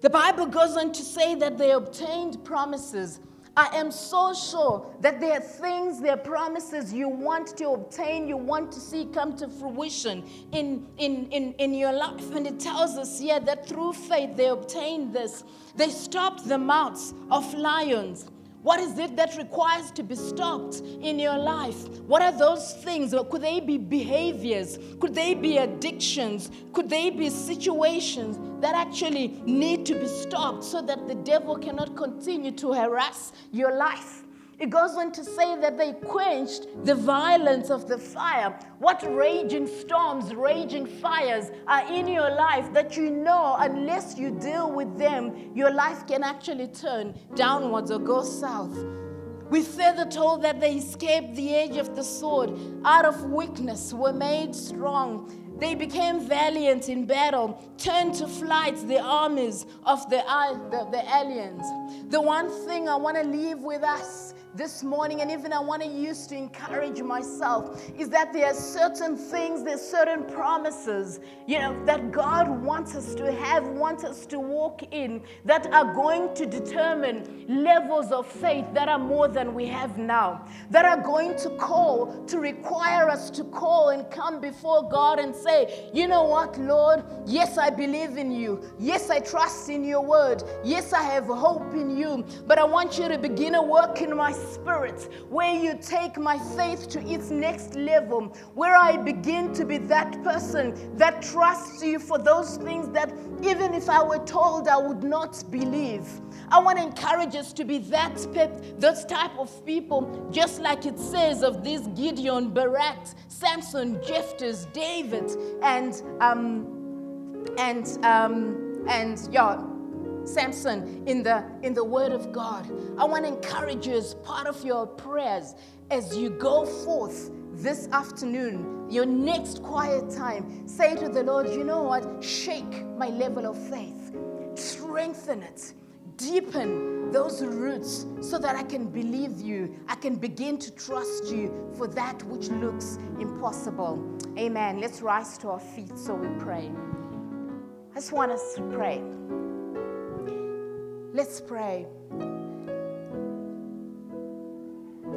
The Bible goes on to say that they obtained promises. I am so sure that there are things, there are promises you want to obtain, you want to see come to fruition in, in, in, in your life. And it tells us here that through faith they obtained this. They stopped the mouths of lions. What is it that requires to be stopped in your life? What are those things? Could they be behaviors? Could they be addictions? Could they be situations that actually need to be stopped so that the devil cannot continue to harass your life? It goes on to say that they quenched the violence of the fire. What raging storms, raging fires are in your life that you know, unless you deal with them, your life can actually turn downwards or go south. We further told that they escaped the edge of the sword, out of weakness were made strong. They became valiant in battle, turned to flight the armies of the, the, the aliens. The one thing I want to leave with us this morning, and even I want to use to encourage myself, is that there are certain things, there's certain promises, you know, that God wants us to have, wants us to walk in, that are going to determine levels of faith that are more than we have now, that are going to call, to require us to call and come before God and say, you know what, Lord, yes, I believe in you. Yes, I trust in your word. Yes, I have hope in you. But I want you to begin a work in my Spirit, where you take my faith to its next level, where I begin to be that person that trusts you for those things that even if I were told I would not believe. I want to encourage us to be that pep, those type of people, just like it says of these Gideon, Barak, Samson, Jephthah, David, and um, and um, and yeah, Samson in the, in the Word of God. I want to encourage you as part of your prayers as you go forth this afternoon, your next quiet time, say to the Lord, you know what? Shake my level of faith, strengthen it, deepen those roots so that I can believe you. I can begin to trust you for that which looks impossible. Amen. Let's rise to our feet so we pray. I just want us to pray. Let's pray.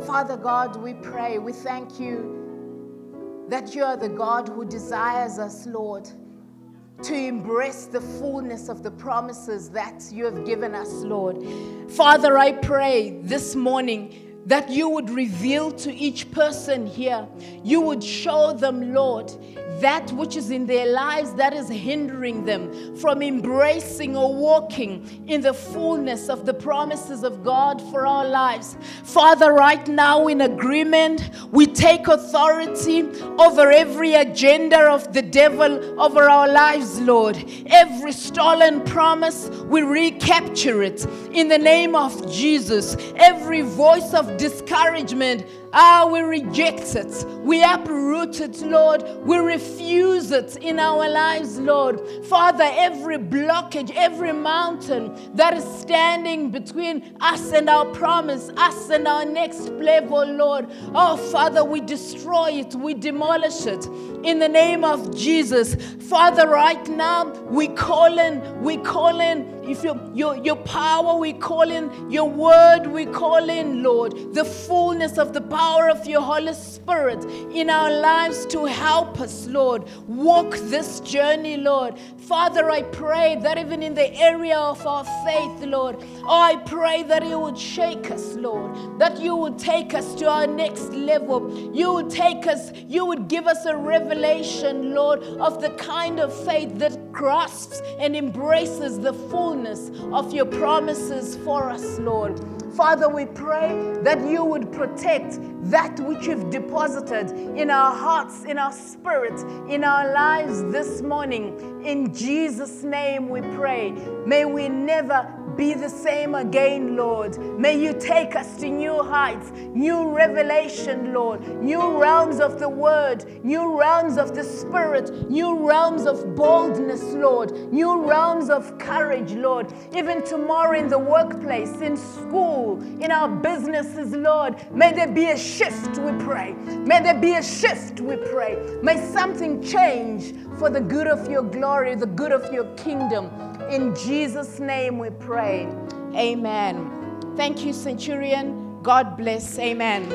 Father God, we pray, we thank you that you are the God who desires us, Lord, to embrace the fullness of the promises that you have given us, Lord. Father, I pray this morning that you would reveal to each person here, you would show them, Lord, that which is in their lives that is hindering them from embracing or walking in the fullness of the promises of God for our lives. Father, right now in agreement, we take authority over every agenda of the devil over our lives, Lord. Every stolen promise, we recapture it in the name of Jesus. Every voice of discouragement, Ah, we reject it. We uproot it, Lord. We refuse it in our lives, Lord. Father, every blockage, every mountain that is standing between us and our promise, us and our next level, Lord. Oh, Father, we destroy it, we demolish it in the name of Jesus. Father, right now, we call in, we call in if your, your, power, we call in your word, we call in, Lord, the fullness of the power of your Holy Spirit in our lives to help us, Lord, walk this journey, Lord. Father, I pray that even in the area of our faith, Lord, I pray that you would shake us, Lord, that you would take us to our next level. You would take us, you would give us a revelation, Lord, of the kind of faith that grasps and embraces the fullness fullness of your promises for us, Lord. Father, we pray that you would protect that which you've deposited in our hearts, in our spirit, in our lives this morning. In Jesus' name we pray. May we never be the same again, Lord. May you take us to new heights, new revelation, Lord, new realms of the word, new realms of the spirit, new realms of boldness, Lord, new realms of courage, Lord. Even tomorrow in the workplace, in school, in our businesses, Lord, may there be a shift, we pray. May there be a shift, we pray. May something change for the good of your glory, the good of your kingdom. In Jesus' name we pray. Amen. Thank you, Centurion. God bless. Amen.